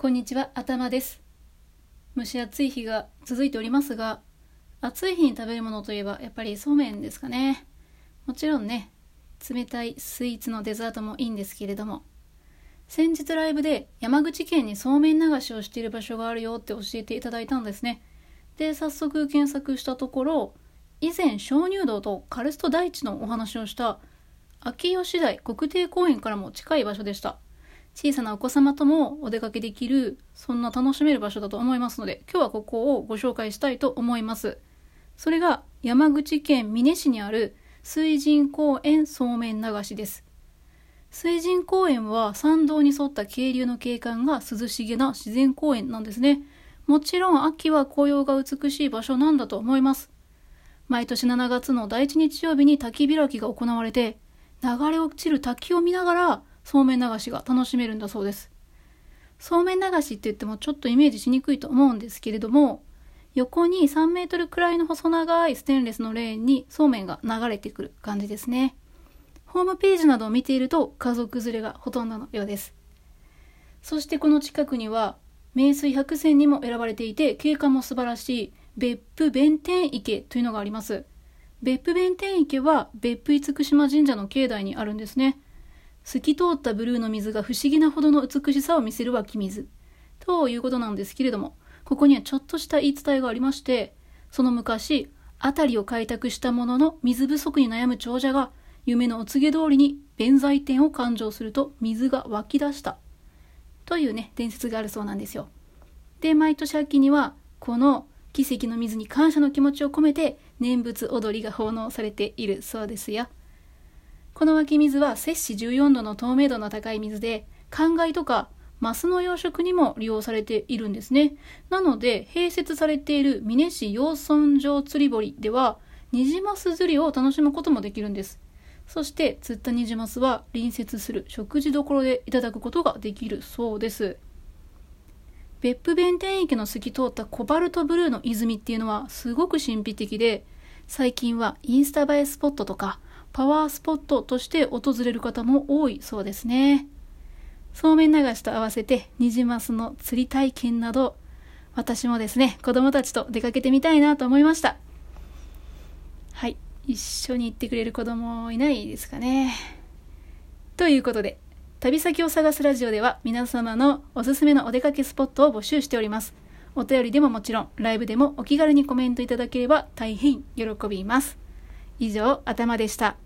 こんにちは、頭です。蒸し暑い日が続いておりますが、暑い日に食べるものといえばやっぱりそうめんですかね。もちろんね、冷たいスイーツのデザートもいいんですけれども、先日ライブで山口県にそうめん流しをしている場所があるよって教えていただいたんですね。で、早速検索したところ、以前鍾乳洞とカルスト大地のお話をした秋吉台国定公園からも近い場所でした。小さなお子様ともお出かけできる、そんな楽しめる場所だと思いますので、今日はここをご紹介したいと思います。それが山口県美祢市にある水神公園そうめん流しです。水神公園は参道に沿った渓流の景観が涼しげな自然公園なんですね。もちろん秋は紅葉が美しい場所なんだと思います。毎年7月の第一日曜日に滝開きが行われて、流れ落ちる滝を見ながらそうめん流しが楽しめるんだそうです。そうめん流しって言ってもちょっとイメージしにくいと思うんですけれども、横に3メートルくらいの細長いステンレスのレーンにそうめんが流れてくる感じですね。ホームページなどを見ていると家族連れがほとんどのようです。そしてこの近くには名水百選にも選ばれていて景観も素晴らしい別府弁天池というのがあります。別府弁天池は別府厳島神社の境内にあるんですね。透き通ったブルーの水が不思議なほどの美しさを見せる湧き水。ということなんですけれども、ここにはちょっとした言い伝えがありまして、その昔、辺りを開拓したものの水不足に悩む長者が、夢のお告げ通りに弁財天を勘定すると水が湧き出した。というね、伝説があるそうなんですよ。で、毎年秋には、この奇跡の水に感謝の気持ちを込めて、念仏踊りが奉納されているそうですよ。この湧き水は摂氏14度の透明度の高い水で、灌漑とかマスの養殖にも利用されているんですね。なので、併設されている美祢市養豚場釣り堀では、ニジマス釣りを楽しむこともできるんです。そして、釣ったニジマスは隣接する食事処でいただくことができるそうです。別府弁天池の透き通ったコバルトブルーの泉っていうのはすごく神秘的で、最近はインスタ映えスポットとかパワースポットとして訪れる方も多いそうですね。そうめん流しと合わせてニジマスの釣り体験など、私もですね、子供たちと出かけてみたいなと思いました。はい。一緒に行ってくれる子供いないですかね。ということで、旅先を探すラジオでは皆様のおすすめのお出かけスポットを募集しております。お便りでももちろん、ライブでもお気軽にコメントいただければ大変喜びます。以上、頭でした。